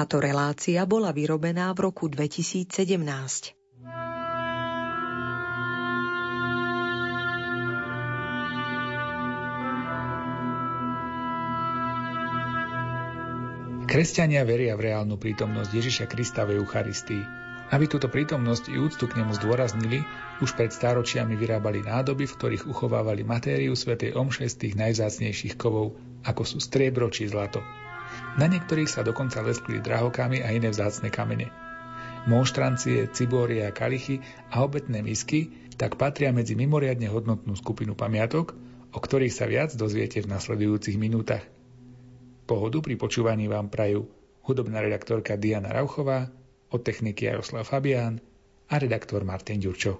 Táto relácia bola vyrobená v roku 2017. Kresťania veria v reálnu prítomnosť Ježiša Krista v Eucharistii. Aby túto prítomnosť i úctu k nemu zdôraznili, už pred stáročiami vyrábali nádoby, v ktorých uchovávali matériu svätej omše z tých najzácnejších kovov, ako sú striebro či zlato. Na niektorých sa dokonca leskli drahokamy a iné vzácne kamene. Monštrancie, cibórie a kalichy a obetné misky tak patria medzi mimoriadne hodnotnú skupinu pamiatok, o ktorých sa viac dozviete v nasledujúcich minútach. Pohodu pri počúvaní vám prajú hudobná redaktorka Diana Rauchová, od techniky Jaroslav Fabián a redaktor Martin Ďurčo.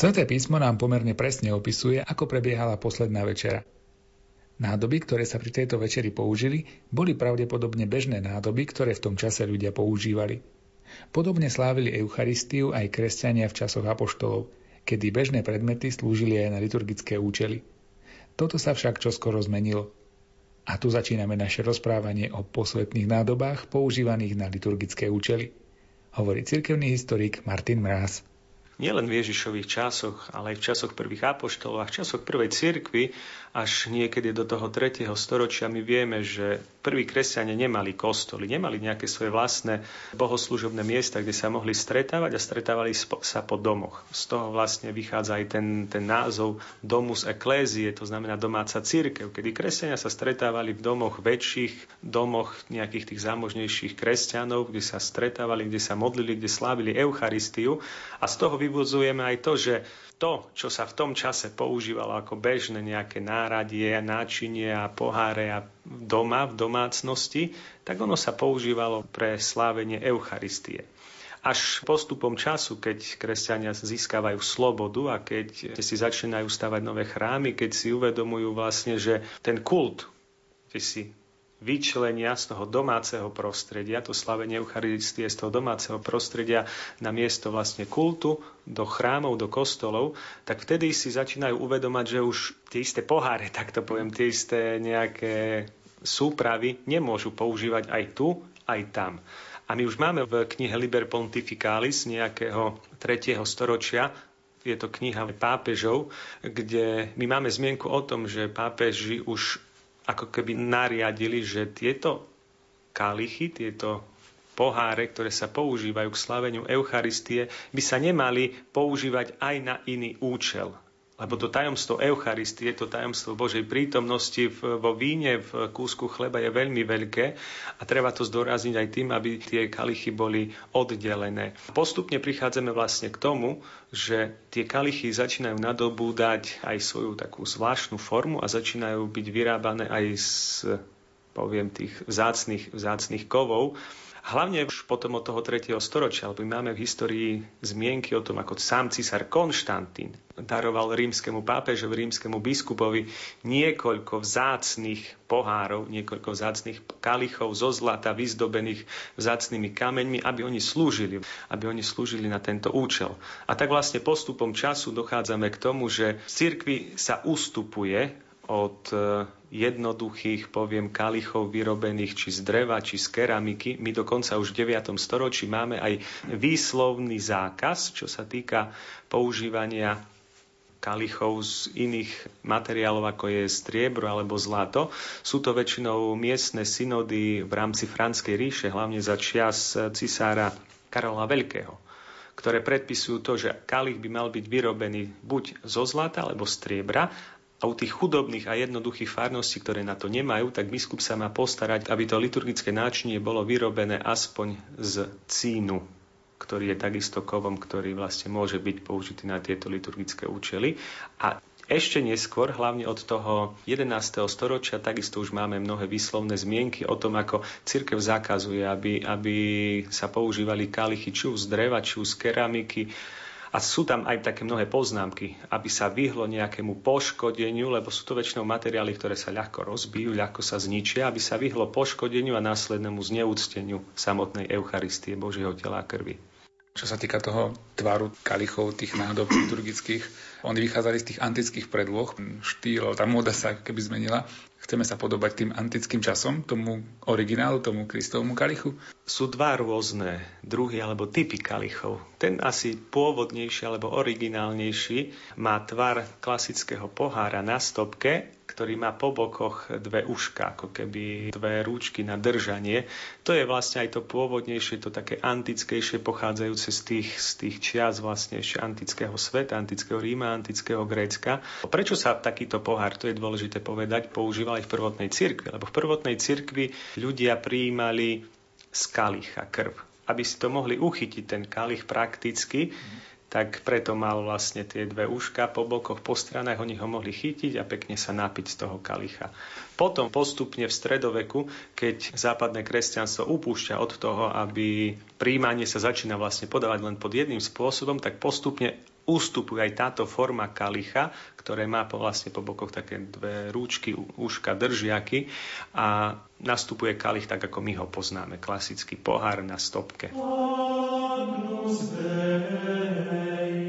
Sveté písmo nám pomerne presne opisuje, ako prebiehala posledná večera. Nádoby, ktoré sa pri tejto večeri použili, boli pravdepodobne bežné nádoby, ktoré v tom čase ľudia používali. Podobne slávili Eucharistiu aj kresťania v časoch apoštolov, kedy bežné predmety slúžili aj na liturgické účely. Toto sa však čoskoro zmenilo. A tu začíname naše rozprávanie o posvetných nádobách používaných na liturgické účely. Hovorí cirkevný historik Martin Mráz nielen v Ježišových časoch, ale aj v časoch prvých apoštolov a v časoch prvej cirkvi, až niekedy do toho 3. storočia my vieme, že prví kresťania nemali kostoly, nemali nejaké svoje vlastné bohoslužobné miesta, kde sa mohli stretávať a stretávali sa po domoch. Z toho vlastne vychádza aj ten, ten názov domus eklézie, to znamená domáca církev, kedy kresťania sa stretávali v domoch väčších, domoch nejakých tých zámožnejších kresťanov, kde sa stretávali, kde sa modlili, kde slávili Eucharistiu a z toho vyvodzujeme aj to, že to, čo sa v tom čase používalo ako bežné nejaké náradie, náčinie a poháre a doma, v domácnosti, tak ono sa používalo pre slávenie Eucharistie. Až postupom času, keď kresťania získavajú slobodu a keď si začínajú stavať nové chrámy, keď si uvedomujú vlastne, že ten kult, si vyčlenia z toho domáceho prostredia, to slavenie Eucharistie z toho domáceho prostredia na miesto vlastne kultu, do chrámov, do kostolov, tak vtedy si začínajú uvedomať, že už tie isté poháre, tak to poviem, tie isté nejaké súpravy nemôžu používať aj tu, aj tam. A my už máme v knihe Liber Pontificalis nejakého 3. storočia je to kniha pápežov, kde my máme zmienku o tom, že pápeži už ako keby nariadili, že tieto kalichy, tieto poháre, ktoré sa používajú k slaveniu Eucharistie, by sa nemali používať aj na iný účel. Lebo to tajomstvo Eucharistie, to tajomstvo Božej prítomnosti vo víne, v kúsku chleba je veľmi veľké a treba to zdôrazniť aj tým, aby tie kalichy boli oddelené. Postupne prichádzame vlastne k tomu, že tie kalichy začínajú nadobúdať aj svoju takú zvláštnu formu a začínajú byť vyrábané aj z poviem tých vzácných, vzácných kovov. Hlavne už potom od toho 3. storočia, lebo máme v histórii zmienky o tom, ako sám císar Konštantín daroval rímskemu pápežovi, rímskemu biskupovi niekoľko vzácných pohárov, niekoľko vzácných kalichov zo zlata vyzdobených vzácnými kameňmi, aby oni slúžili, aby oni slúžili na tento účel. A tak vlastne postupom času dochádzame k tomu, že v cirkvi sa ustupuje od jednoduchých, poviem, kalichov vyrobených či z dreva, či z keramiky. My dokonca už v 9. storočí máme aj výslovný zákaz, čo sa týka používania kalichov z iných materiálov, ako je striebro alebo zlato. Sú to väčšinou miestne synody v rámci Franskej ríše, hlavne za čias cisára Karola Veľkého ktoré predpisujú to, že kalich by mal byť vyrobený buď zo zlata alebo striebra a u tých chudobných a jednoduchých farností, ktoré na to nemajú, tak biskup sa má postarať, aby to liturgické náčinie bolo vyrobené aspoň z cínu, ktorý je takisto kovom, ktorý vlastne môže byť použitý na tieto liturgické účely. A ešte neskôr, hlavne od toho 11. storočia, takisto už máme mnohé výslovné zmienky o tom, ako cirkev zakazuje, aby, aby sa používali kalichy či už z dreva, či už z keramiky, a sú tam aj také mnohé poznámky, aby sa vyhlo nejakému poškodeniu, lebo sú to väčšinou materiály, ktoré sa ľahko rozbijú, ľahko sa zničia, aby sa vyhlo poškodeniu a následnému zneúcteniu samotnej Eucharistie Božieho tela a krvi. Čo sa týka toho tvaru kalichov, tých nádob liturgických, oni vychádzali z tých antických predloh, štýl, tá móda sa keby zmenila. Chceme sa podobať tým antickým časom, tomu originálu, tomu Kristovmu kalichu? Sú dva rôzne druhy alebo typy kalichov. Ten asi pôvodnejší alebo originálnejší má tvar klasického pohára na stopke, ktorý má po bokoch dve uška, ako keby dve rúčky na držanie. To je vlastne aj to pôvodnejšie, to také antickejšie, pochádzajúce z tých, z tých čias vlastne ešte antického sveta, antického Ríma, antického Grécka. Prečo sa takýto pohár, to je dôležité povedať, používal aj v prvotnej cirkvi? Lebo v prvotnej cirkvi ľudia prijímali z kalicha krv. Aby si to mohli uchytiť, ten kalich prakticky, tak preto mal vlastne tie dve uška po bokoch, po stranách, oni ho mohli chytiť a pekne sa napiť z toho kalicha. Potom postupne v stredoveku, keď západné kresťanstvo upúšťa od toho, aby príjmanie sa začína vlastne podávať len pod jedným spôsobom, tak postupne ústupuje aj táto forma kalicha, ktoré má po, vlastne po bokoch také dve rúčky, uška, držiaky a nastupuje kalich tak, ako my ho poznáme, klasický pohár na stopke. Agnus Dei.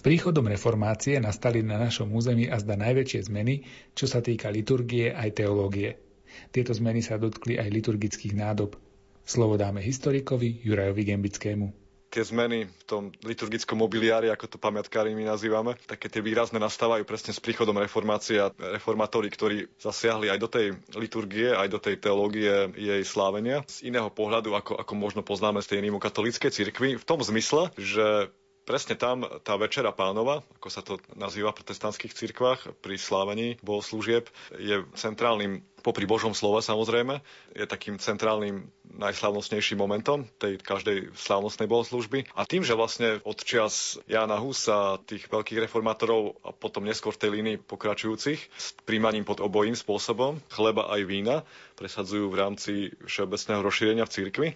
Príchodom reformácie nastali na našom území a najväčšie zmeny, čo sa týka liturgie aj teológie. Tieto zmeny sa dotkli aj liturgických nádob. Slovo dáme historikovi Jurajovi Gembickému. tie zmeny v tom liturgickom mobiliári, ako to pamiatkári my nazývame, také tie výrazné nastávajú presne s príchodom reformácie a reformátori, ktorí zasiahli aj do tej liturgie, aj do tej teológie jej slávenia z iného pohľadu, ako, ako možno poznáme z tej rímokatolíckej cirkvi, v tom zmysle, že presne tam tá Večera pánova, ako sa to nazýva v protestantských cirkvách pri slávení bohoslúžieb, je centrálnym popri Božom slove samozrejme, je takým centrálnym najslavnostnejším momentom tej každej slávnostnej bohoslužby. A tým, že vlastne od čias Jána Husa, tých veľkých reformátorov a potom neskôr tej línii pokračujúcich s príjmaním pod obojím spôsobom chleba aj vína presadzujú v rámci všeobecného rozšírenia v cirkvi,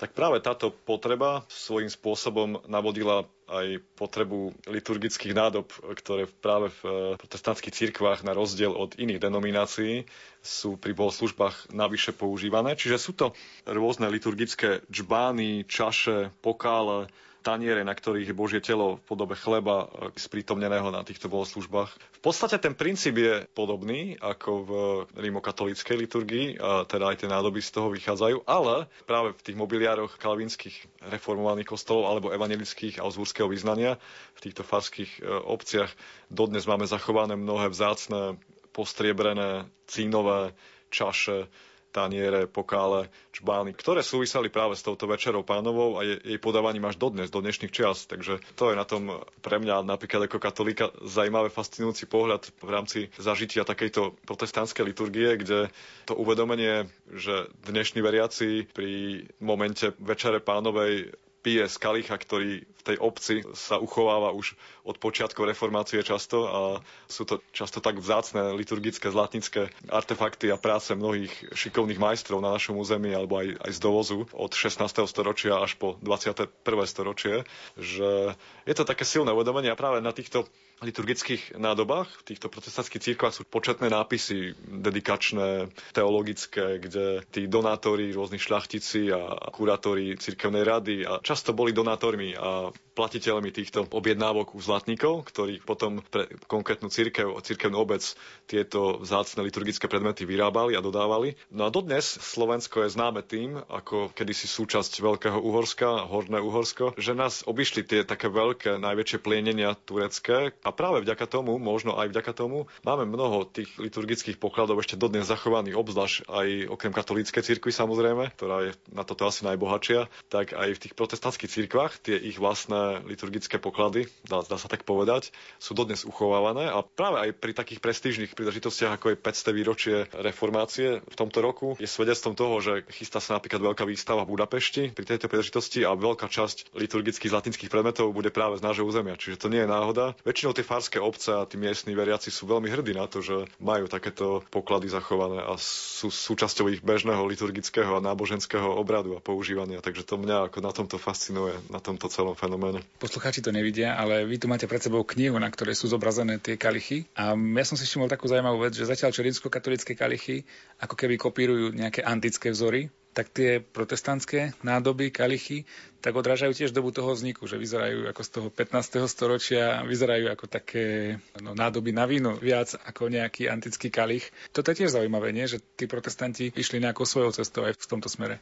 tak práve táto potreba svojím spôsobom navodila aj potrebu liturgických nádob, ktoré práve v protestantských cirkvách na rozdiel od iných denominácií sú pri bohoslužbách navyše používané. Čiže sú to rôzne liturgické džbány, čaše, pokále, taniere, na ktorých je Božie telo v podobe chleba sprítomneného na týchto bohoslužbách. V podstate ten princíp je podobný ako v rímokatolíckej liturgii, a teda aj tie nádoby z toho vychádzajú, ale práve v tých mobiliároch kalvinských reformovaných kostolov alebo evangelických a ozúrského vyznania v týchto farských e, obciach dodnes máme zachované mnohé vzácne postriebrené cínové čaše, taniere, pokále, čbány, ktoré súviseli práve s touto večerou pánovou a jej podávaním až dodnes, do dnešných čias. Takže to je na tom pre mňa napríklad ako katolíka zaujímavé, fascinujúci pohľad v rámci zažitia takejto protestantskej liturgie, kde to uvedomenie, že dnešní veriaci pri momente večere pánovej pije z kalicha, ktorý v tej obci sa uchováva už od počiatkov reformácie často a sú to často tak vzácne liturgické, zlatnické artefakty a práce mnohých šikovných majstrov na našom území alebo aj, aj z dovozu od 16. storočia až po 21. storočie, že je to také silné uvedomenie a práve na týchto liturgických nádobách v týchto protestantských církvách sú početné nápisy dedikačné, teologické, kde tí donátori, rôzni šľachtici a kurátori cirkevnej rady a často boli donátormi a platiteľmi týchto objednávok u zlatníkov, ktorí potom pre konkrétnu církev, církevnú obec tieto vzácne liturgické predmety vyrábali a dodávali. No a dodnes Slovensko je známe tým, ako kedysi súčasť Veľkého Uhorska, Horné Uhorsko, že nás obišli tie také veľké, najväčšie plienenia turecké a práve vďaka tomu, možno aj vďaka tomu, máme mnoho tých liturgických pokladov ešte dodnes zachovaných, obzvlášť aj okrem katolíckej cirkvi samozrejme, ktorá je na toto asi najbohatšia, tak aj v tých protestantských cirkvách tie ich vlastné liturgické poklady, dá, dá sa tak povedať, sú dodnes uchovávané a práve aj pri takých prestížnych príležitostiach, ako je 500 výročie reformácie v tomto roku, je svedectvom toho, že chystá sa napríklad veľká výstava v Budapešti pri tejto príležitosti a veľká časť liturgických latinských predmetov bude práve z nášho územia. Čiže to nie je náhoda. Väčšinou tie farské obce a tí miestni veriaci sú veľmi hrdí na to, že majú takéto poklady zachované a sú súčasťou ich bežného liturgického a náboženského obradu a používania. Takže to mňa ako na tomto fascinuje, na tomto celom fenoméne. Poslucháči to nevidia, ale vy tu máte pred sebou knihu, na ktorej sú zobrazené tie kalichy. A ja som si všimol takú zaujímavú vec, že zatiaľ čo rímsko-katolické kalichy ako keby kopírujú nejaké antické vzory, tak tie protestantské nádoby, kalichy, tak odrážajú tiež dobu toho vzniku, že vyzerajú ako z toho 15. storočia, vyzerajú ako také no, nádoby na víno, viac ako nejaký antický kalich. Toto je tiež zaujímavé, nie? že tí protestanti išli nejakou svojou cestou aj v tomto smere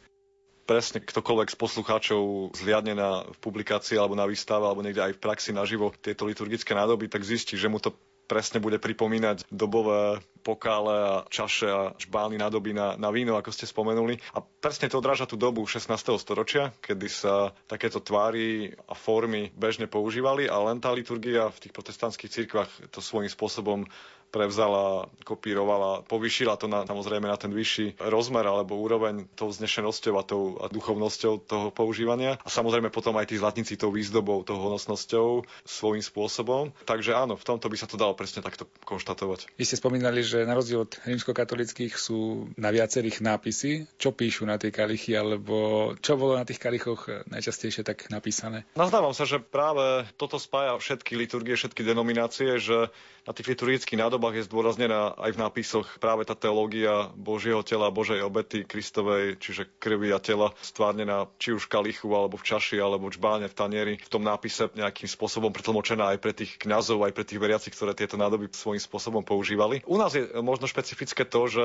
presne ktokoľvek z poslucháčov zliadne na publikácii alebo na výstave alebo niekde aj v praxi naživo tieto liturgické nádoby, tak zistí, že mu to presne bude pripomínať dobové pokále a čaše a čbány nádoby na, na víno, ako ste spomenuli. A presne to odráža tú dobu 16. storočia, kedy sa takéto tvary a formy bežne používali a len tá liturgia v tých protestantských cirkvách to svojím spôsobom prevzala, kopírovala, povyšila to na, samozrejme na ten vyšší rozmer alebo úroveň tou znešenosťou a tou a duchovnosťou toho používania. A samozrejme potom aj tí zlatníci tou výzdobou, tou honosnosťou svojím spôsobom. Takže áno, v tomto by sa to dalo presne takto konštatovať. Vy ste spomínali, že na rozdiel od rímskokatolických sú na viacerých nápisy. Čo píšu na tej kalichy, alebo čo bolo na tých kalichoch najčastejšie tak napísané? Nazdávam sa, že práve toto spája všetky liturgie, všetky denominácie, že na tých liturgických nádobách je zdôraznená aj v nápisoch práve tá teológia Božieho tela, Božej obety Kristovej, čiže krvi a tela stvárnená či už kalichu, alebo v čaši, alebo v čbáne, v tanieri. V tom nápise nejakým spôsobom pretlmočená aj pre tých kňazov, aj pre tých veriacich, ktoré tieto nádoby svojím spôsobom používali. U nás je možno špecifické to, že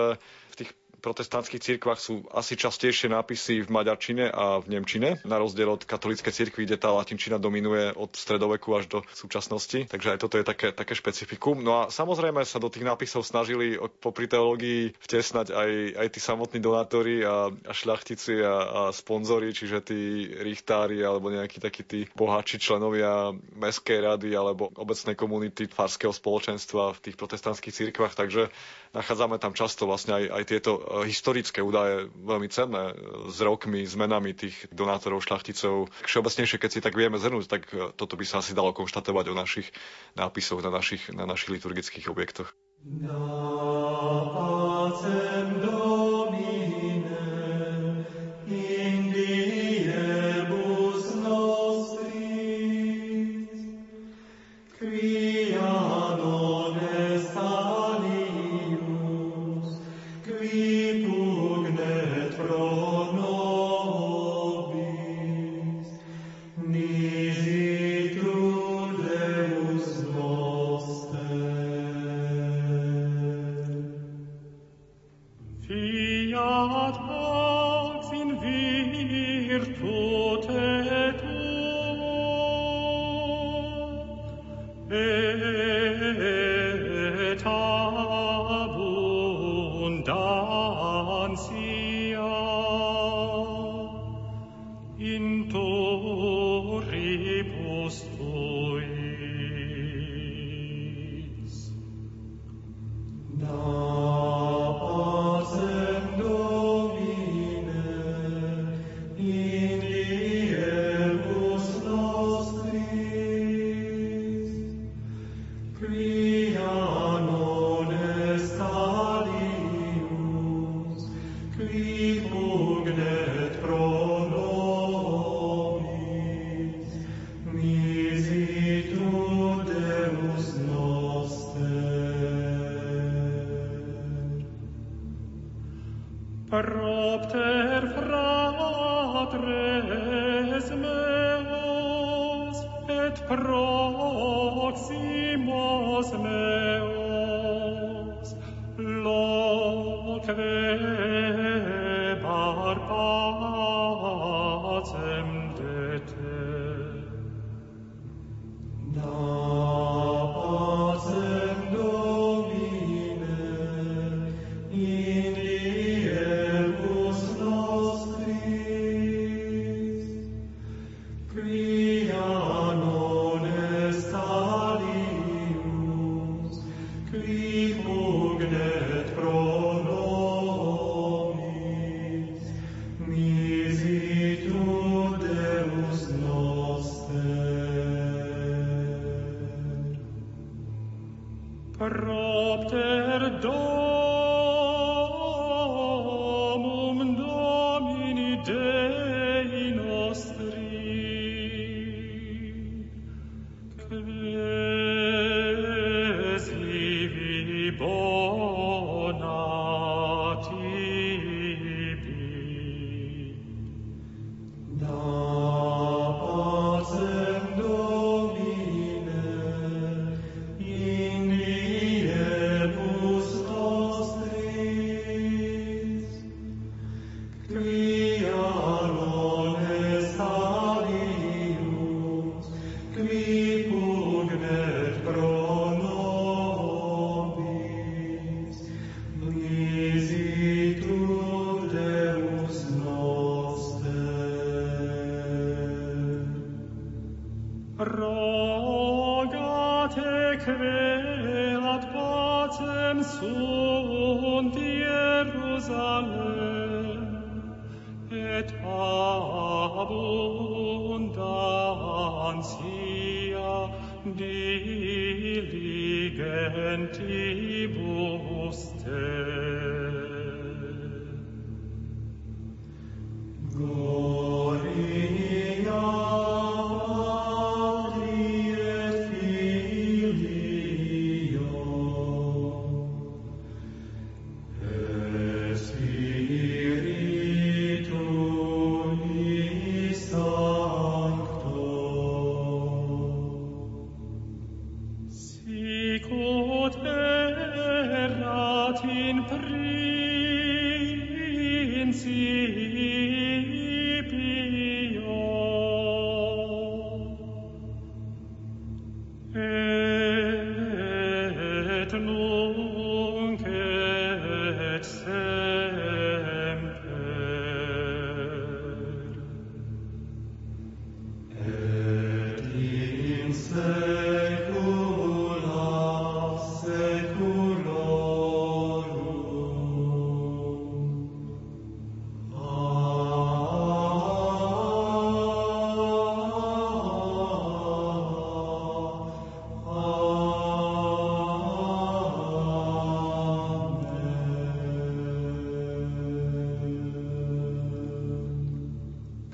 v tých protestantských cirkvách sú asi častejšie nápisy v maďarčine a v nemčine, na rozdiel od katolíckej cirkvi, kde tá latinčina dominuje od stredoveku až do súčasnosti. Takže aj toto je také, také špecifikum. No a samozrejme sa do tých nápisov snažili popri teológii vtesnať aj, aj tí samotní donátori a, a šľachtici a, a sponzori, čiže tí richtári alebo nejakí takí tí bohatší členovia mestskej rady alebo obecnej komunity farského spoločenstva v tých protestantských cirkvách. Takže nachádzame tam často vlastne aj, aj tieto historické údaje veľmi cenné e, s rokmi, zmenami tých donátorov, šľachticov. Všeobecnejšie, keď si tak vieme zhrnúť, tak e, toto by sa asi dalo konštatovať o našich nápisoch na našich, na našich liturgických objektoch. No,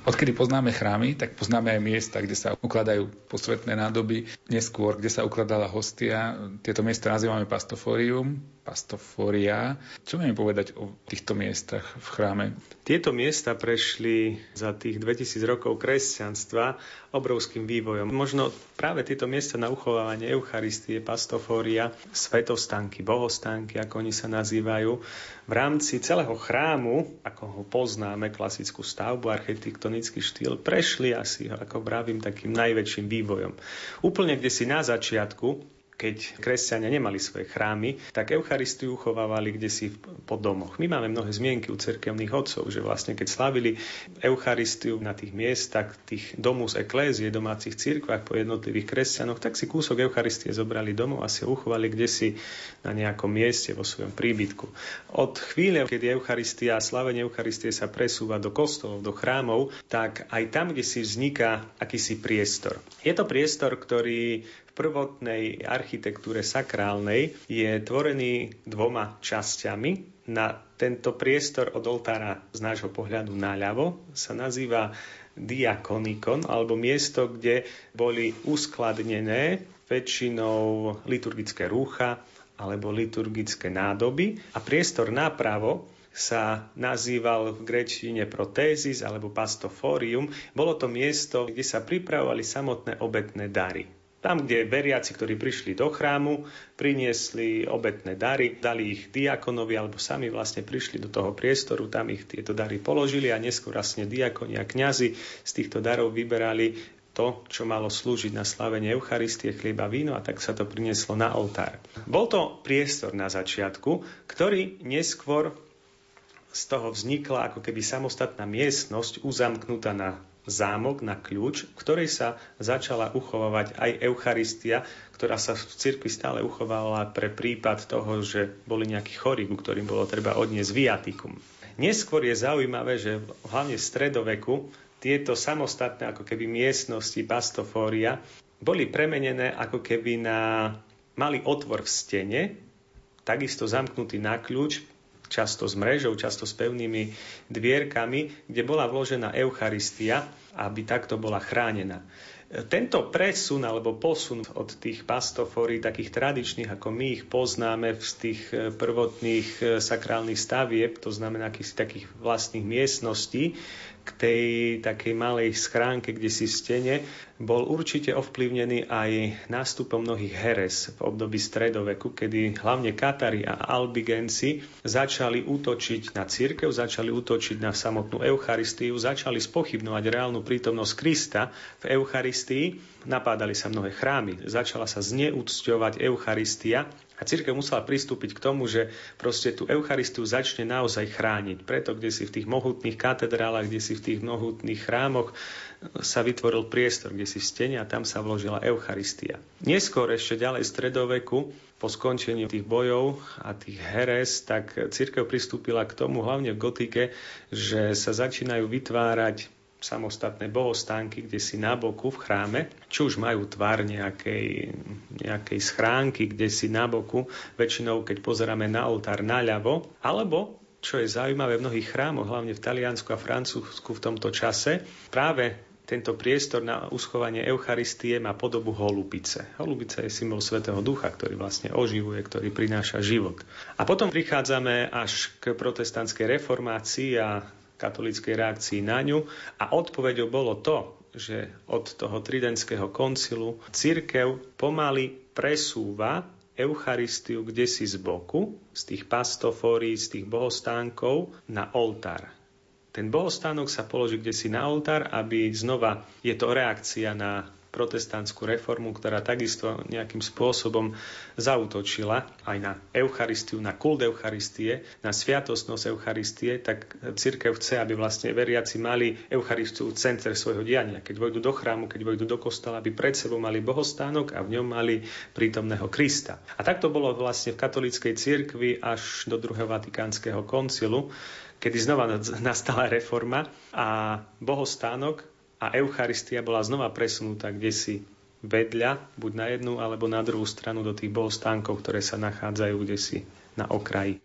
Odkedy poznáme chrámy, tak poznáme aj miesta, kde sa ukladajú posvetné nádoby, neskôr, kde sa ukladala hostia. Tieto miesta nazývame pastoforium, pastoforia. Čo vieme povedať o týchto miestach v chráme? Tieto miesta prešli za tých 2000 rokov kresťanstva obrovským vývojom. Možno práve tieto miesta na uchovávanie Eucharistie, pastofória, svetostánky, bohostánky, ako oni sa nazývajú, v rámci celého chrámu, ako ho poznáme, klasickú stavbu, architektonický štýl, prešli asi, ako vravím, takým najväčším vývojom. Úplne kde si na začiatku keď kresťania nemali svoje chrámy, tak Eucharistiu uchovávali kde si po domoch. My máme mnohé zmienky u cerkevných odcov, že vlastne keď slavili Eucharistiu na tých miestach, tých domus eklézie, domácich cirkvách po jednotlivých kresťanoch, tak si kúsok Eucharistie zobrali domov a si ho uchovali kde si na nejakom mieste vo svojom príbytku. Od chvíle, kedy Eucharistia slavenie Eucharistie sa presúva do kostolov, do chrámov, tak aj tam, kde si vzniká akýsi priestor. Je to priestor, ktorý prvotnej architektúre sakrálnej je tvorený dvoma časťami. Na tento priestor od oltára z nášho pohľadu naľavo sa nazýva diakonikon, alebo miesto, kde boli uskladnené väčšinou liturgické rúcha alebo liturgické nádoby a priestor napravo sa nazýval v grečtine protézis alebo pastoforium. Bolo to miesto, kde sa pripravovali samotné obetné dary. Tam, kde veriaci, ktorí prišli do chrámu, priniesli obetné dary, dali ich diakonovi alebo sami vlastne prišli do toho priestoru, tam ich tieto dary položili a neskôr vlastne diakoni a kňazi z týchto darov vyberali to, čo malo slúžiť na slavenie Eucharistie, chlieba, víno a tak sa to prinieslo na oltár. Bol to priestor na začiatku, ktorý neskôr z toho vznikla ako keby samostatná miestnosť uzamknutá na zámok na kľúč, v ktorej sa začala uchovávať aj Eucharistia, ktorá sa v cirkvi stále uchovala pre prípad toho, že boli nejakí chorí, ku ktorým bolo treba odniesť viatikum. Neskôr je zaujímavé, že hlavne v stredoveku tieto samostatné ako keby miestnosti pastofória boli premenené ako keby na malý otvor v stene, takisto zamknutý na kľúč, často s mrežou, často s pevnými dvierkami, kde bola vložená Eucharistia, aby takto bola chránená. Tento presun alebo posun od tých pastoforí, takých tradičných, ako my ich poznáme z tých eh, prvotných eh, sakrálnych stavieb, to znamená akých takých vlastných miestností, k tej takej malej schránke, kde si stene, bol určite ovplyvnený aj nástupom mnohých heres v období stredoveku, kedy hlavne Katari a Albigenci začali útočiť na církev, začali útočiť na samotnú Eucharistiu, začali spochybnovať reálnu prítomnosť Krista v Eucharistii, napádali sa mnohé chrámy, začala sa zneúcťovať Eucharistia a církev musela pristúpiť k tomu, že proste tú Eucharistiu začne naozaj chrániť. Preto, kde si v tých mohutných katedrálach, kde si v tých mohutných chrámoch sa vytvoril priestor, kde si v stene a tam sa vložila Eucharistia. Neskôr ešte ďalej v stredoveku, po skončení tých bojov a tých heres, tak církev pristúpila k tomu, hlavne v gotike, že sa začínajú vytvárať samostatné bohostánky, kde si na boku v chráme, či už majú tvar nejakej, nejakej schránky, kde si na boku, väčšinou keď pozeráme na oltár naľavo, alebo čo je zaujímavé v mnohých chrámoch, hlavne v Taliansku a Francúzsku v tomto čase, práve tento priestor na uschovanie Eucharistie má podobu holubice. Holubica je symbol Svetého Ducha, ktorý vlastne oživuje, ktorý prináša život. A potom prichádzame až k protestantskej reformácii a katolíckej reakcii na ňu a odpoveďou bolo to, že od toho tridentského koncilu církev pomaly presúva Eucharistiu kde si z boku, z tých pastofórií, z tých bohostánkov na oltár. Ten bohostánok sa položí kde si na oltár, aby znova, je to reakcia na protestantskú reformu, ktorá takisto nejakým spôsobom zautočila aj na Eucharistiu, na kult Eucharistie, na sviatostnosť Eucharistie, tak církev chce, aby vlastne veriaci mali Eucharistiu v centre svojho diania. Keď vojdu do chrámu, keď vojdu do kostola, aby pred sebou mali bohostánok a v ňom mali prítomného Krista. A takto bolo vlastne v katolíckej cirkvi až do druhého vatikánskeho koncilu, kedy znova nastala reforma a bohostánok a Eucharistia bola znova presunutá kde si vedľa, buď na jednu alebo na druhú stranu do tých bohostánkov, ktoré sa nachádzajú kde si na okraji.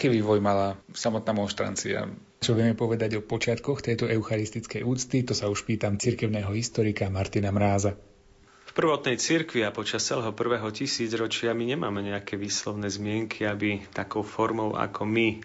Aký vývoj mala samotná monštrancia? Čo vieme povedať o počiatkoch tejto eucharistickej úcty, to sa už pýtam cirkevného historika Martina Mráza. V prvotnej cirkvi a počas celého prvého tisícročia my nemáme nejaké výslovné zmienky, aby takou formou, ako my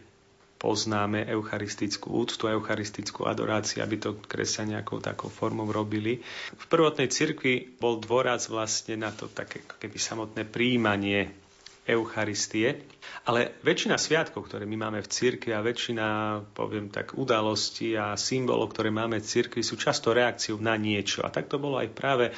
poznáme eucharistickú úctu, eucharistickú adoráciu, aby to kresťania nejakou takou formou robili. V prvotnej cirkvi bol dôraz vlastne na to také keby samotné príjmanie Eucharistie. Ale väčšina sviatkov, ktoré my máme v cirkvi a väčšina, poviem tak, udalostí a symbolov, ktoré máme v cirkvi, sú často reakciou na niečo. A tak to bolo aj práve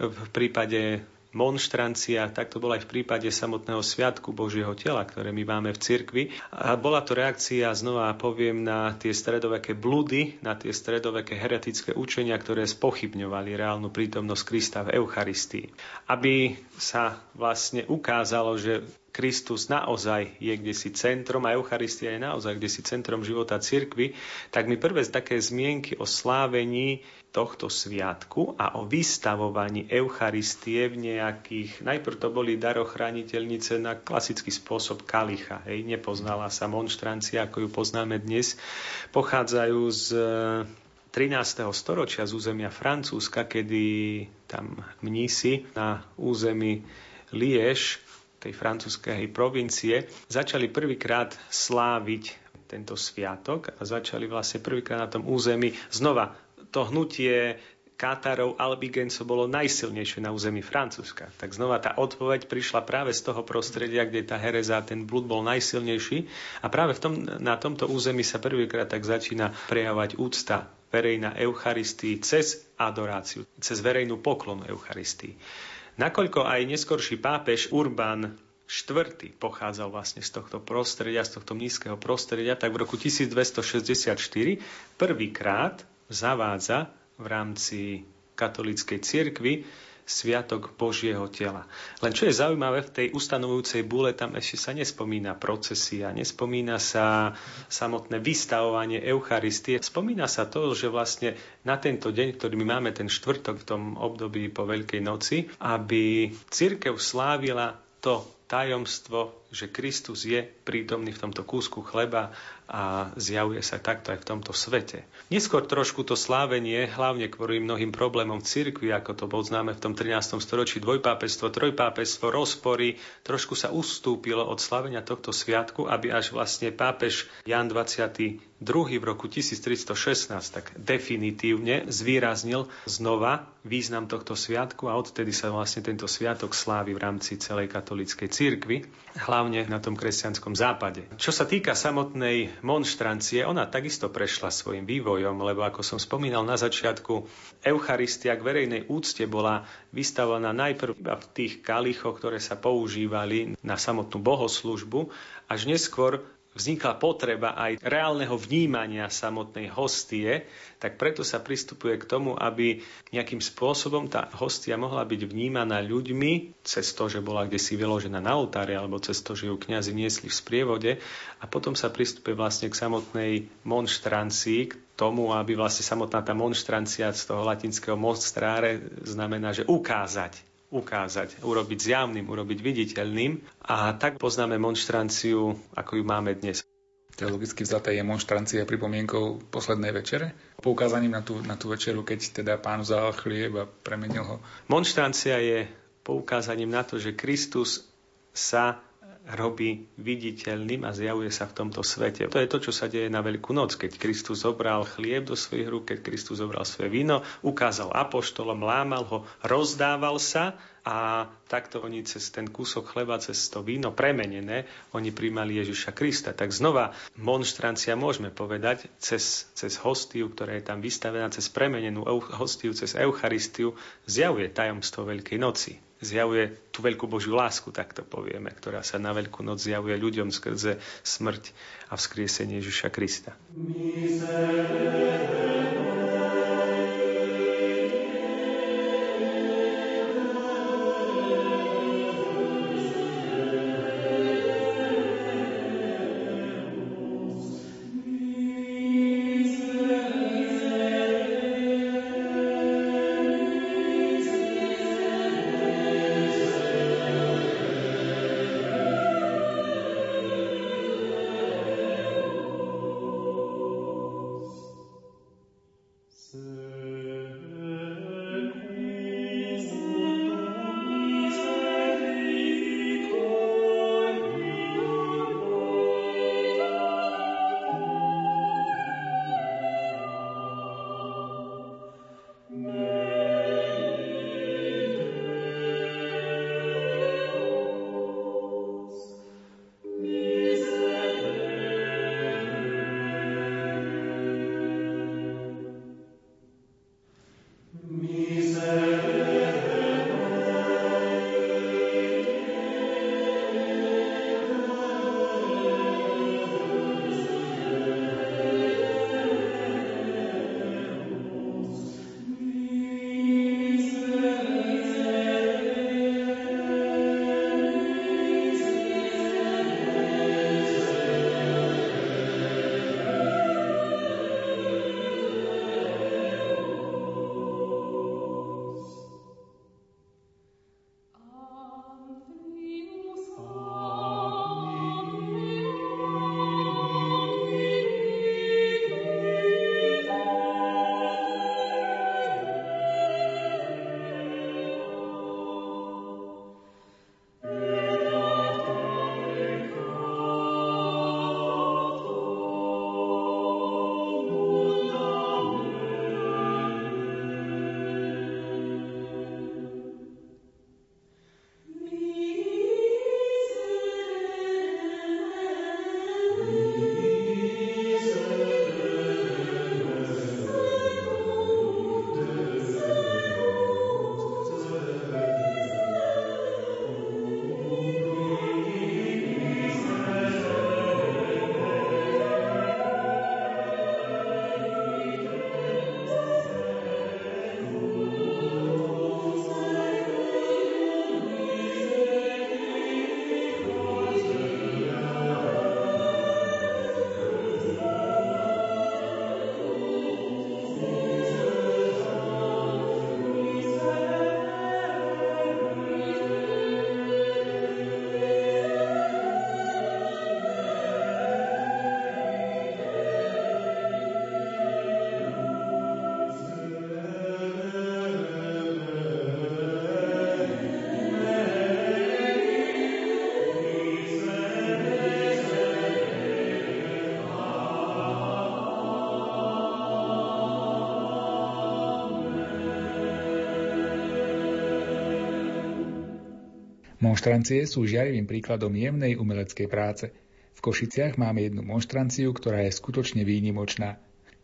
v prípade monštrancia, tak to bolo aj v prípade samotného Sviatku Božieho tela, ktoré my máme v cirkvi. A bola to reakcia, znova poviem, na tie stredoveké blúdy, na tie stredoveké heretické učenia, ktoré spochybňovali reálnu prítomnosť Krista v Eucharistii. Aby sa vlastne ukázalo, že Kristus naozaj je kde si centrom a Eucharistia je naozaj kde si centrom života cirkvy, tak mi prvé také zmienky o slávení tohto sviatku a o vystavovaní Eucharistie v nejakých, najprv to boli darochrániteľnice na klasický spôsob kalicha, hej, nepoznala sa monštrancia, ako ju poznáme dnes, pochádzajú z 13. storočia z územia Francúzska, kedy tam mnísi na území Lieš, tej francúzskej provincie, začali prvýkrát sláviť tento sviatok a začali vlastne prvýkrát na tom území znova to hnutie Kátárov Albigenso bolo najsilnejšie na území Francúzska. Tak znova tá odpoveď prišla práve z toho prostredia, kde tá hereza, ten blúd bol najsilnejší. A práve v tom, na tomto území sa prvýkrát tak začína prejavovať úcta verejná Eucharistii cez adoráciu, cez verejnú poklonu Eucharistii. Nakoľko aj neskorší pápež Urbán IV. pochádzal vlastne z tohto prostredia, z tohto nízkeho prostredia, tak v roku 1264 prvýkrát zavádza v rámci katolíckej cirkvi Sviatok Božieho tela. Len čo je zaujímavé, v tej ustanovujúcej búle tam ešte sa nespomína procesia, nespomína sa samotné vystavovanie Eucharistie. Spomína sa to, že vlastne na tento deň, ktorý my máme ten štvrtok v tom období po Veľkej noci, aby církev slávila to tajomstvo, že Kristus je prítomný v tomto kúsku chleba a zjavuje sa takto aj v tomto svete. Neskôr trošku to slávenie, hlavne kvôli mnohým problémom v cirkvi, ako to bol známe v tom 13. storočí, dvojpápestvo, trojpápestvo, rozpory, trošku sa ustúpilo od slávenia tohto sviatku, aby až vlastne pápež Jan 22. v roku 1316 tak definitívne zvýraznil znova význam tohto sviatku a odtedy sa vlastne tento sviatok slávi v rámci celej katolíckej cirkvi, hlavne na tom kresťanskom západe. Čo sa týka samotnej monštrancie, ona takisto prešla svojim vývojom, lebo ako som spomínal na začiatku, Eucharistia k verejnej úcte bola vystavovaná najprv v tých kalichoch, ktoré sa používali na samotnú bohoslužbu, až neskôr vznikla potreba aj reálneho vnímania samotnej hostie, tak preto sa pristupuje k tomu, aby nejakým spôsobom tá hostia mohla byť vnímaná ľuďmi cez to, že bola kde si vyložená na oltári alebo cez to, že ju kňazi niesli v sprievode. A potom sa pristupuje vlastne k samotnej monštrancii, k tomu, aby vlastne samotná tá monštrancia z toho latinského monstráre znamená, že ukázať ukázať, urobiť zjavným, urobiť viditeľným. A tak poznáme monštranciu, ako ju máme dnes. Teologicky vzaté je monštrancia pripomienkou poslednej večere? Poukázaním na tú, na tú večeru, keď teda pán vzal chlieb a premenil ho? Monštrancia je poukázaním na to, že Kristus sa robí viditeľným a zjavuje sa v tomto svete. To je to, čo sa deje na Veľkú noc, keď Kristus zobral chlieb do svojich rúk, keď Kristus zobral svoje víno, ukázal apoštolom, lámal ho, rozdával sa a takto oni cez ten kúsok chleba, cez to víno premenené, oni príjmali Ježiša Krista. Tak znova monštrancia môžeme povedať cez, cez hostiu, ktorá je tam vystavená, cez premenenú hostiu, cez Eucharistiu, zjavuje tajomstvo Veľkej noci zjavuje tú veľkú Božiu lásku, tak to povieme, ktorá sa na Veľkú noc zjavuje ľuďom skrze smrť a vzkriesenie Ježiša Krista. Miserere. Monštrancie sú žiarivým príkladom jemnej umeleckej práce. V Košiciach máme jednu monštranciu, ktorá je skutočne výnimočná.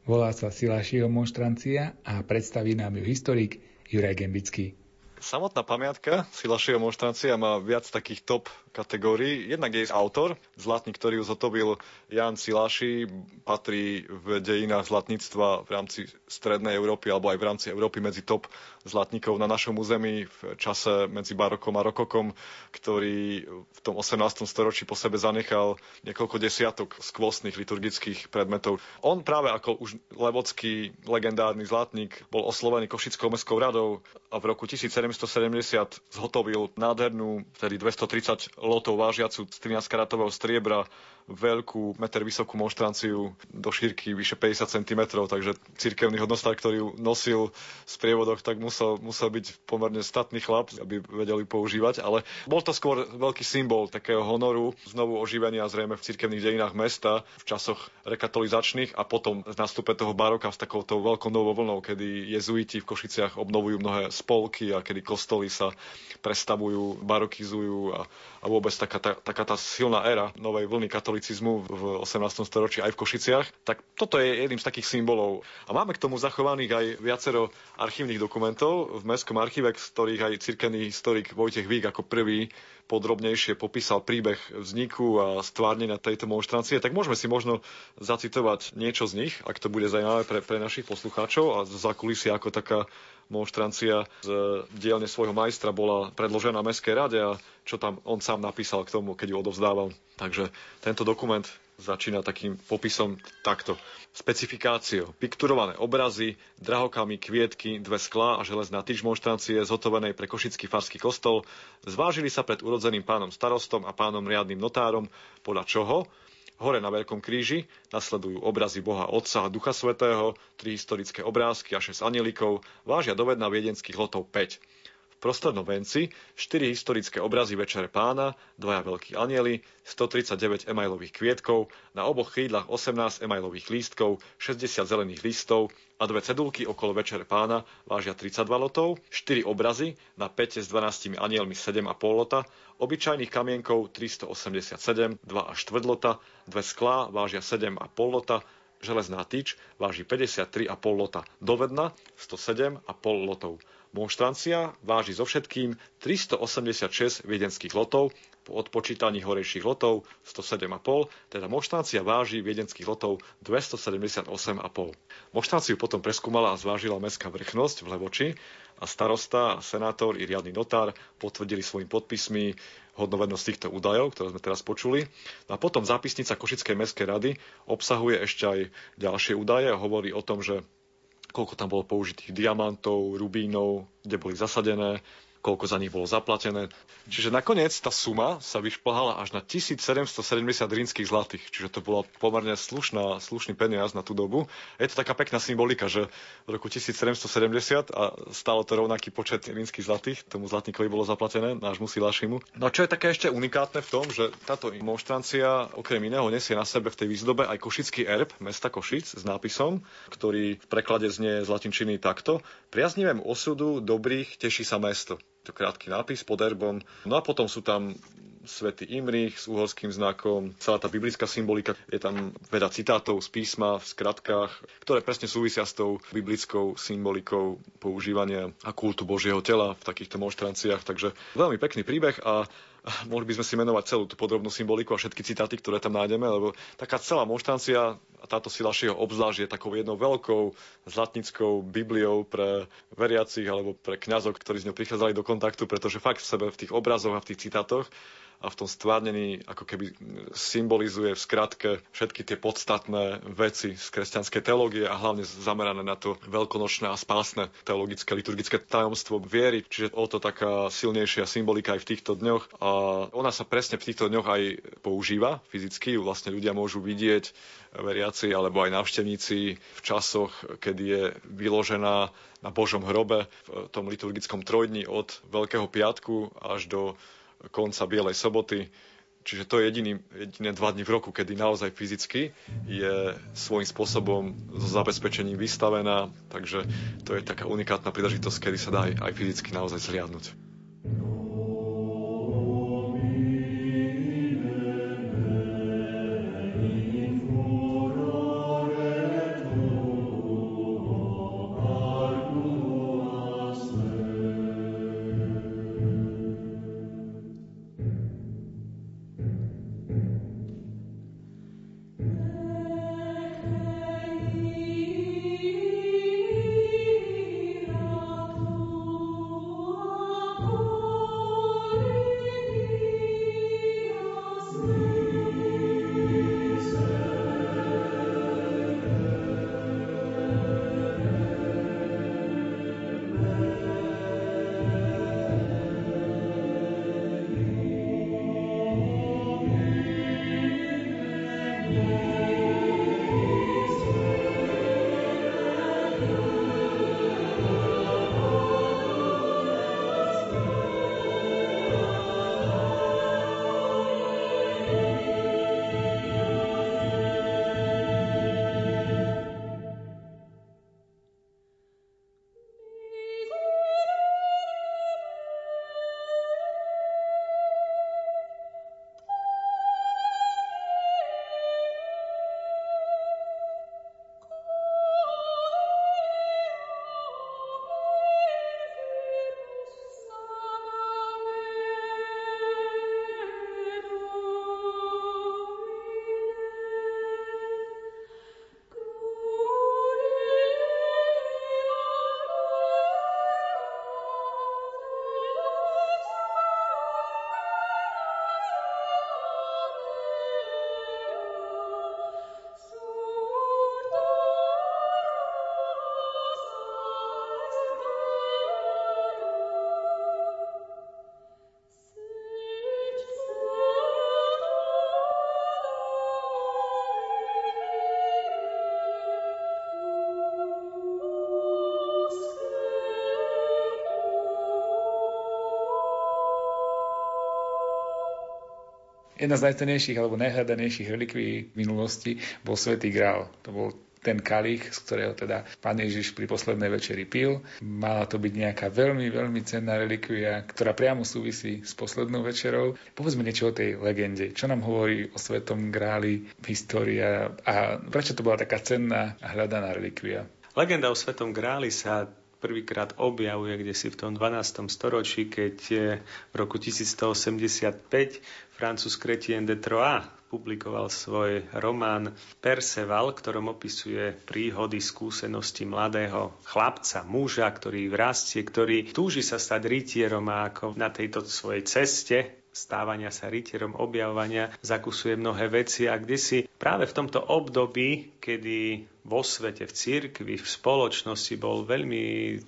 Volá sa Silašieho monštrancia a predstaví nám ju historik Juraj Gembický. Samotná pamiatka Silašieho monštrancia má viac takých top kategórií. Jednak je autor, zlatník, ktorý ju zotobil Jan Silaši, patrí v dejinách zlatníctva v rámci Strednej Európy alebo aj v rámci Európy medzi top zlatníkov na našom území v čase medzi barokom a rokokom, ktorý v tom 18. storočí po sebe zanechal niekoľko desiatok skvostných liturgických predmetov. On práve ako už levocký legendárny zlatník bol oslovený Košickou mestskou radou a v roku 1770 zhotovil nádhernú, tedy 230 lotov vážiacu z 13 karatového striebra veľkú, meter vysokú monštranciu do šírky vyše 50 cm, takže cirkevný hodnostár, ktorý ju nosil v sprievodoch, tak musel, musel byť pomerne statný chlap, aby vedeli používať, ale bol to skôr veľký symbol takého honoru, znovu oživenia zrejme v cirkevných dejinách mesta v časoch rekatolizačných a potom v nástupe toho baroka s takouto veľkou novou vlnou, kedy jezuiti v Košiciach obnovujú mnohé spolky a kedy kostoly sa prestavujú, barokizujú a, a vôbec taká tá, taká tá silná éra novej vlny katolíctva katolicizmu v 18. storočí aj v Košiciach, tak toto je jedným z takých symbolov. A máme k tomu zachovaných aj viacero archívnych dokumentov v Mestskom archíve, z ktorých aj cirkevný historik Vojtech Vík ako prvý podrobnejšie popísal príbeh vzniku a stvárnenia tejto monštrancie, tak môžeme si možno zacitovať niečo z nich, ak to bude zaujímavé pre, pre našich poslucháčov a za kulisy ako taká monštrancia z dielne svojho majstra bola predložená Mestskej rade a čo tam on sám napísal k tomu, keď ju odovzdával. Takže tento dokument začína takým popisom takto. Specifikáciou. Pikturované obrazy, drahokamy, kvietky, dve sklá a železná tyč monštrancie zhotovenej pre Košický farský kostol zvážili sa pred urodzeným pánom starostom a pánom riadnym notárom, podľa čoho Hore na Veľkom kríži nasledujú obrazy Boha Otca a Ducha Svetého, tri historické obrázky a šesť anielikov, vážia dovedna viedenských lotov 5. V prostrednom venci 4 historické obrazy Večere pána, dvaja veľkí anieli, 139 emailových kvietkov, na oboch krídlach 18 emailových lístkov, 60 zelených listov a dve cedulky okolo Večere pána vážia 32 lotov, 4 obrazy na 5 s 12 anielmi 7,5 lota, obyčajných kamienkov 387, 2 až 4 lota, dve sklá vážia 7,5 lota, železná tyč váži 53,5 lota, dovedna 107,5 lotov. Monštrancia váži so všetkým 386 viedenských lotov, po odpočítaní horejších lotov 107,5, teda monštrancia váži viedenských lotov 278,5. Monštranciu potom preskúmala a zvážila mestská vrchnosť v Levoči a starosta, senátor i riadny notár potvrdili svojimi podpismi hodnovednosť týchto údajov, ktoré sme teraz počuli. No a potom zápisnica Košickej mestskej rady obsahuje ešte aj ďalšie údaje a hovorí o tom, že koľko tam bolo použitých diamantov, rubínov, kde boli zasadené, koľko za nich bolo zaplatené. Čiže nakoniec tá suma sa vyšplhala až na 1770 rímskych zlatých, čiže to bola pomerne slušná, slušný peniaz na tú dobu. Je to taká pekná symbolika, že v roku 1770 a stalo to rovnaký počet rímskych zlatých, tomu zlatníkovi bolo zaplatené, nášmu Silášimu. No a čo je také ešte unikátne v tom, že táto monštrancia okrem iného nesie na sebe v tej výzdobe aj košický erb mesta Košic s nápisom, ktorý v preklade znie z latinčiny takto. Priaznivému osudu dobrých teší sa mesto to krátky nápis pod erbom. No a potom sú tam svätý Imrich s uhorským znakom, celá tá biblická symbolika, je tam veľa citátov z písma v skratkách, ktoré presne súvisia s tou biblickou symbolikou používania a kultu Božieho tela v takýchto monštranciách. Takže veľmi pekný príbeh a mohli by sme si menovať celú tú podrobnú symboliku a všetky citáty, ktoré tam nájdeme, lebo taká celá monštrancia a táto sila šieho obzvlášť je takou jednou veľkou zlatnickou bibliou pre veriacich alebo pre kňazov, ktorí s ňou prichádzali do kontaktu, pretože fakt v sebe v tých obrazoch a v tých citátoch a v tom stvárnení ako keby symbolizuje v skratke všetky tie podstatné veci z kresťanskej teológie a hlavne zamerané na to veľkonočné a spásne teologické, liturgické tajomstvo viery, čiže o to taká silnejšia symbolika aj v týchto dňoch. A ona sa presne v týchto dňoch aj používa fyzicky, vlastne ľudia môžu vidieť, veriaci alebo aj návštevníci v časoch, kedy je vyložená na Božom hrobe v tom liturgickom trojdni od Veľkého piatku až do konca Bielej soboty. Čiže to je jediný, jediné dva dni v roku, kedy naozaj fyzicky je svojím spôsobom so zabezpečením vystavená. Takže to je taká unikátna príležitosť, kedy sa dá aj, aj fyzicky naozaj zliadnúť. Jedna z najcenejších alebo najhľadanejších relikví minulosti bol Svetý Grál. To bol ten kalich, z ktorého teda pán Ježiš pri poslednej večeri pil. Mala to byť nejaká veľmi, veľmi cenná relikvia, ktorá priamo súvisí s poslednou večerou. Povedzme niečo o tej legende. Čo nám hovorí o Svetom Gráli história a prečo to bola taká cenná a hľadaná relikvia? Legenda o Svetom Gráli sa prvýkrát objavuje kde si v tom 12. storočí, keď v roku 1185 francúz Chrétien de Troyes publikoval svoj román Perceval, ktorom opisuje príhody, skúsenosti mladého chlapca, muža, ktorý vrastie, ktorý túži sa stať rytierom a ako na tejto svojej ceste stávania sa rytierom, objavovania, zakusuje mnohé veci a kde si práve v tomto období, kedy vo svete, v cirkvi, v spoločnosti bol veľmi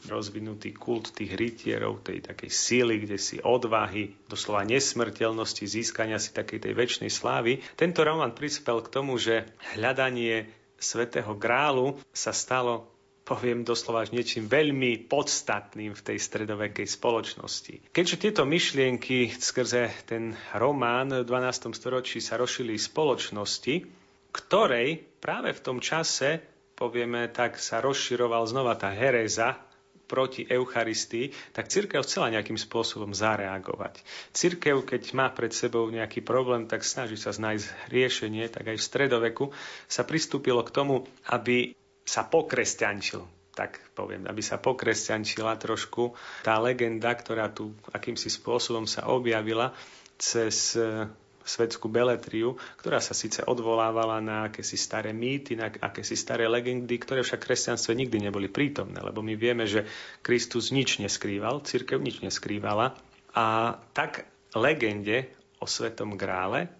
rozvinutý kult tých rytierov, tej takej síly, kde si odvahy, doslova nesmrteľnosti, získania si takej tej väčšnej slávy. Tento román prispel k tomu, že hľadanie svetého grálu sa stalo poviem doslova až niečím veľmi podstatným v tej stredovekej spoločnosti. Keďže tieto myšlienky skrze ten román v 12. storočí sa rozšili spoločnosti, ktorej práve v tom čase, povieme tak, sa rozširoval znova tá hereza proti Eucharistii, tak církev chcela nejakým spôsobom zareagovať. Církev, keď má pred sebou nejaký problém, tak snaží sa nájsť riešenie, tak aj v stredoveku sa pristúpilo k tomu, aby sa pokresťančil, tak poviem, aby sa pokresťančila trošku tá legenda, ktorá tu akýmsi spôsobom sa objavila cez e, svetskú beletriu, ktorá sa síce odvolávala na akési staré mýty, na akési staré legendy, ktoré však kresťanstve nikdy neboli prítomné, lebo my vieme, že Kristus nič neskrýval, církev nič neskrývala a tak legende o Svetom Grále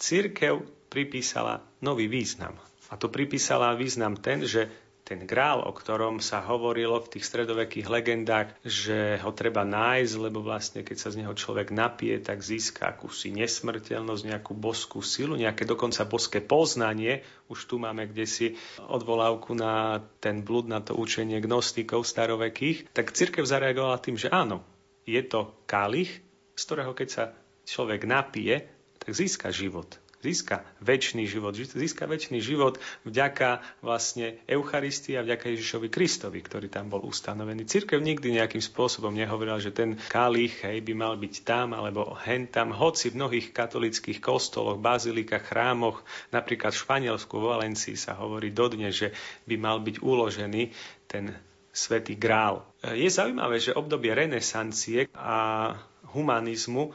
církev pripísala nový význam. A to pripísala význam ten, že ten grál, o ktorom sa hovorilo v tých stredovekých legendách, že ho treba nájsť, lebo vlastne keď sa z neho človek napije, tak získa akúsi nesmrteľnosť, nejakú boskú silu, nejaké dokonca boské poznanie. Už tu máme kde si odvolávku na ten blud, na to učenie gnostikov starovekých. Tak církev zareagovala tým, že áno, je to kalich, z ktorého keď sa človek napije, tak získa život získa väčší život. Získa väčší život vďaka vlastne Eucharistii a vďaka Ježišovi Kristovi, ktorý tam bol ustanovený. Cirkev nikdy nejakým spôsobom nehovorila, že ten kalich hej, by mal byť tam alebo hen tam. Hoci v mnohých katolických kostoloch, bazilikách, chrámoch, napríklad v Španielsku, v Valencii sa hovorí dodne, že by mal byť uložený ten svätý grál. Je zaujímavé, že obdobie renesancie a humanizmu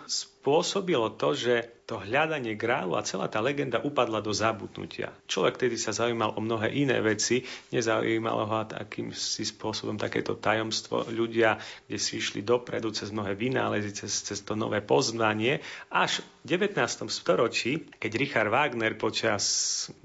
spôsobilo to, že to hľadanie grálu a celá tá legenda upadla do zabudnutia. Človek tedy sa zaujímal o mnohé iné veci, nezaujímalo ho takým si spôsobom takéto tajomstvo. Ľudia, kde si išli dopredu cez mnohé vynálezy, cez, cez to nové poznanie. Až v 19. storočí, keď Richard Wagner počas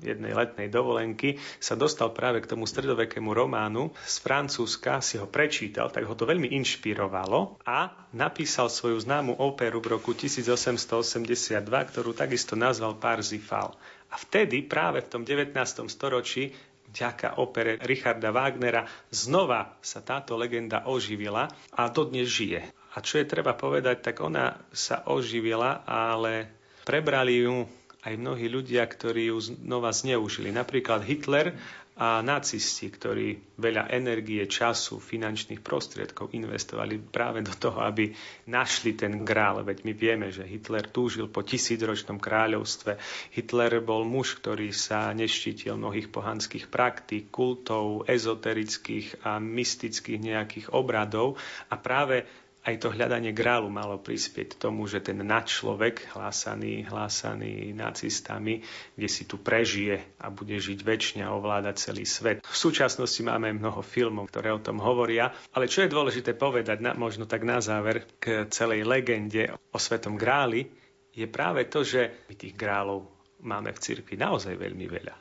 jednej letnej dovolenky sa dostal práve k tomu stredovekému románu z Francúzska, si ho prečítal, tak ho to veľmi inšpirovalo a napísal svoju známu operu v roku 1882, ktorú takisto nazval Parzifal. A vtedy, práve v tom 19. storočí, vďaka opere Richarda Wagnera, znova sa táto legenda oživila a dodnes žije. A čo je treba povedať, tak ona sa oživila, ale prebrali ju aj mnohí ľudia, ktorí ju znova zneužili. Napríklad Hitler a nacisti, ktorí veľa energie, času, finančných prostriedkov investovali práve do toho, aby našli ten grál. Veď my vieme, že Hitler túžil po tisícročnom kráľovstve. Hitler bol muž, ktorý sa neštítil mnohých pohanských praktík, kultov, ezoterických a mystických nejakých obradov a práve aj to hľadanie grálu malo prispieť tomu, že ten nadčlovek, hlásaný, hlásaný nacistami, kde si tu prežije a bude žiť väčšine a ovládať celý svet. V súčasnosti máme mnoho filmov, ktoré o tom hovoria, ale čo je dôležité povedať, na, možno tak na záver, k celej legende o Svetom gráli, je práve to, že my tých grálov máme v cirkvi naozaj veľmi veľa.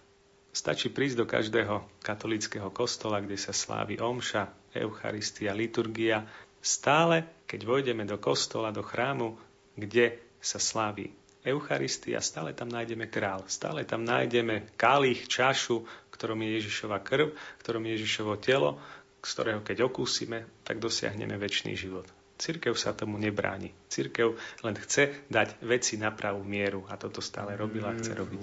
Stačí prísť do každého katolického kostola, kde sa slávi omša, Eucharistia, liturgia Stále, keď vojdeme do kostola, do chrámu, kde sa slávi Eucharistia, stále tam nájdeme král, stále tam nájdeme kalich, čašu, ktorom je Ježišova krv, ktorom je Ježišovo telo, z ktorého keď okúsime, tak dosiahneme väčší život. Cirkev sa tomu nebráni. Cirkev len chce dať veci na pravú mieru a toto stále robila a chce robiť.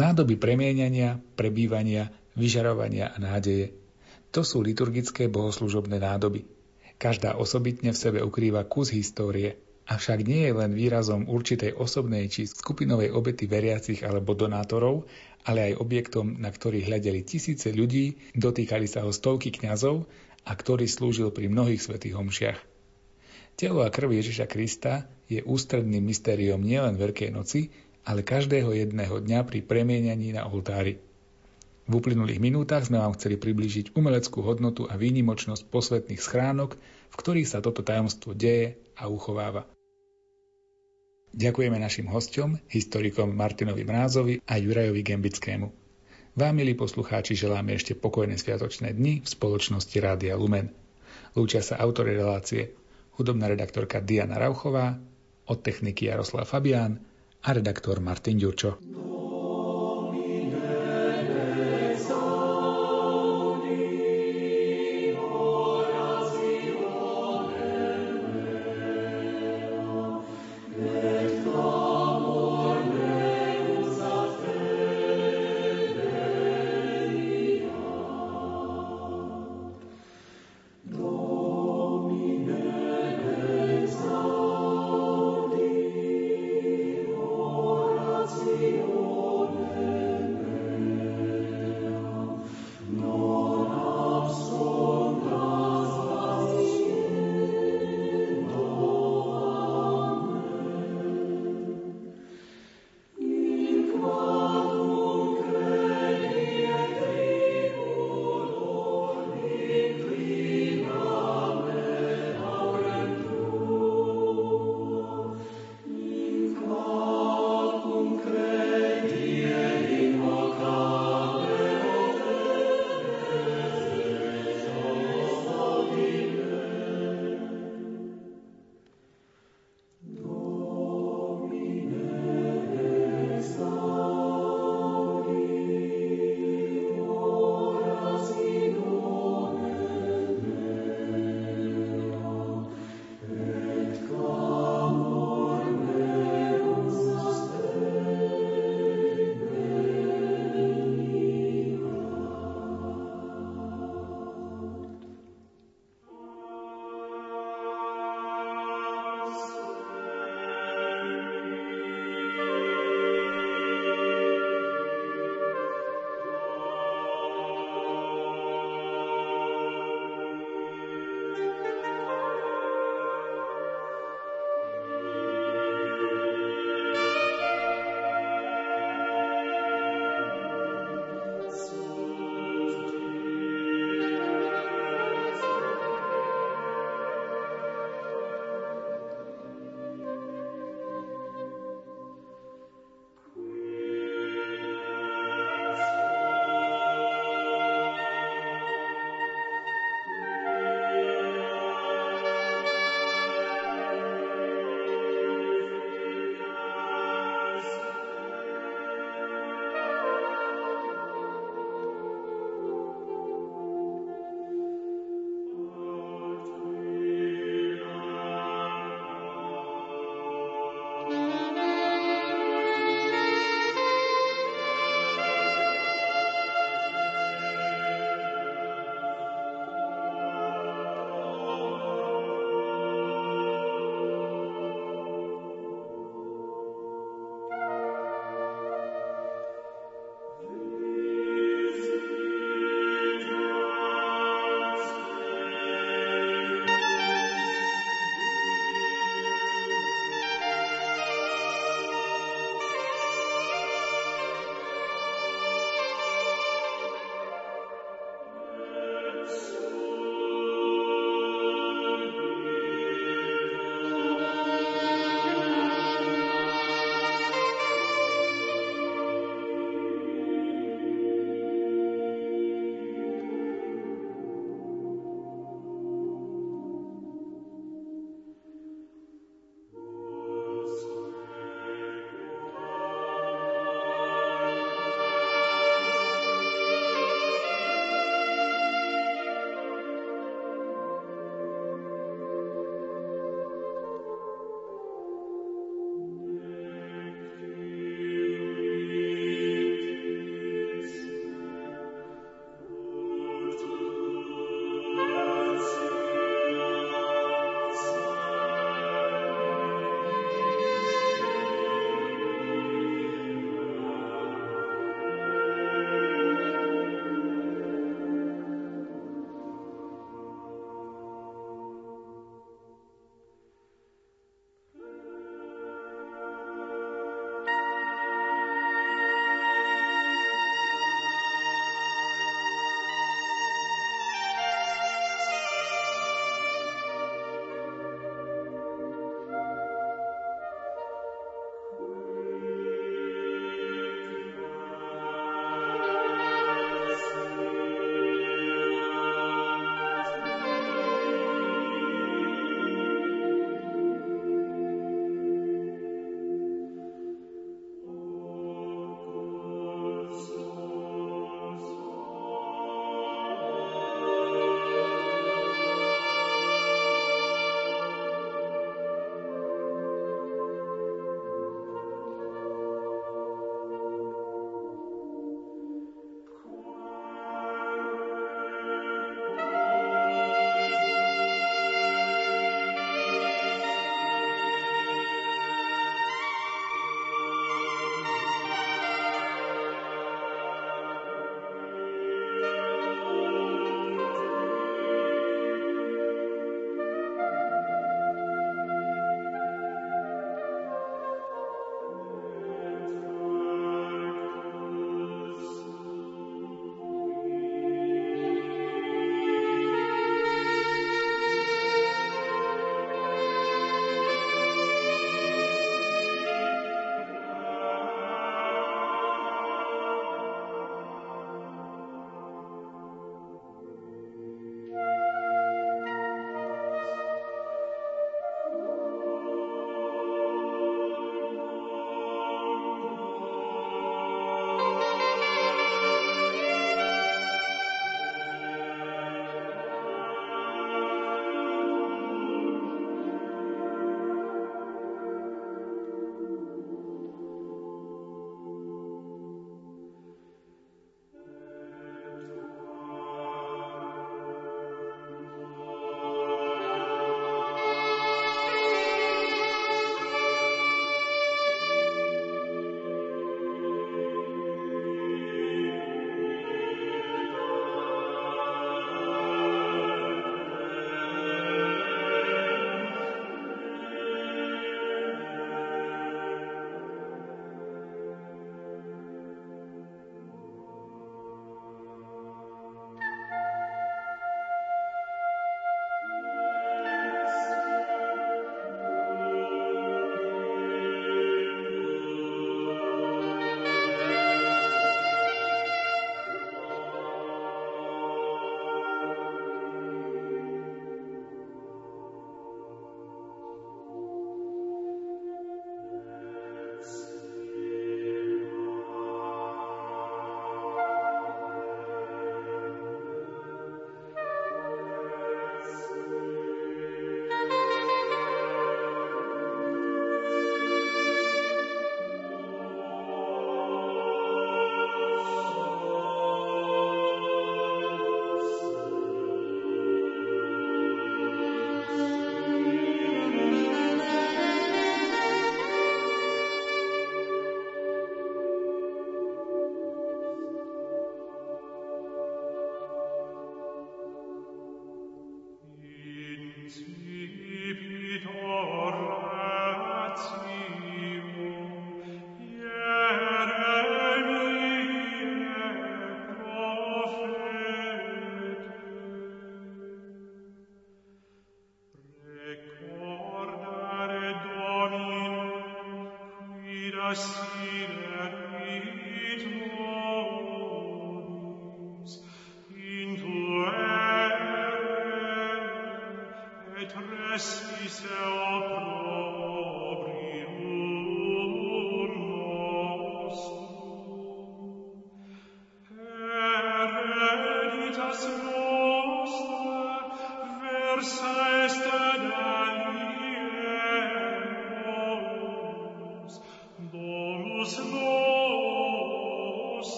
Nádoby premieniania, prebývania, vyžarovania a nádeje. To sú liturgické bohoslužobné nádoby. Každá osobitne v sebe ukrýva kus histórie, avšak nie je len výrazom určitej osobnej či skupinovej obety veriacich alebo donátorov, ale aj objektom, na ktorý hľadeli tisíce ľudí, dotýkali sa ho stovky kňazov a ktorý slúžil pri mnohých svetých homšiach. Telo a krv Ježiša Krista je ústredným mystériom nielen Veľkej noci, ale každého jedného dňa pri premienianí na oltári. V uplynulých minútach sme vám chceli priblížiť umeleckú hodnotu a výnimočnosť posvetných schránok, v ktorých sa toto tajomstvo deje a uchováva. Ďakujeme našim hostom, historikom Martinovi Mrázovi a Jurajovi Gembickému. Vám, milí poslucháči, želáme ešte pokojné sviatočné dni v spoločnosti Rádia Lumen. Lúčia sa autory relácie, hudobná redaktorka Diana Rauchová, od techniky Jaroslav Fabián, a redaktor Martin Ďurčo.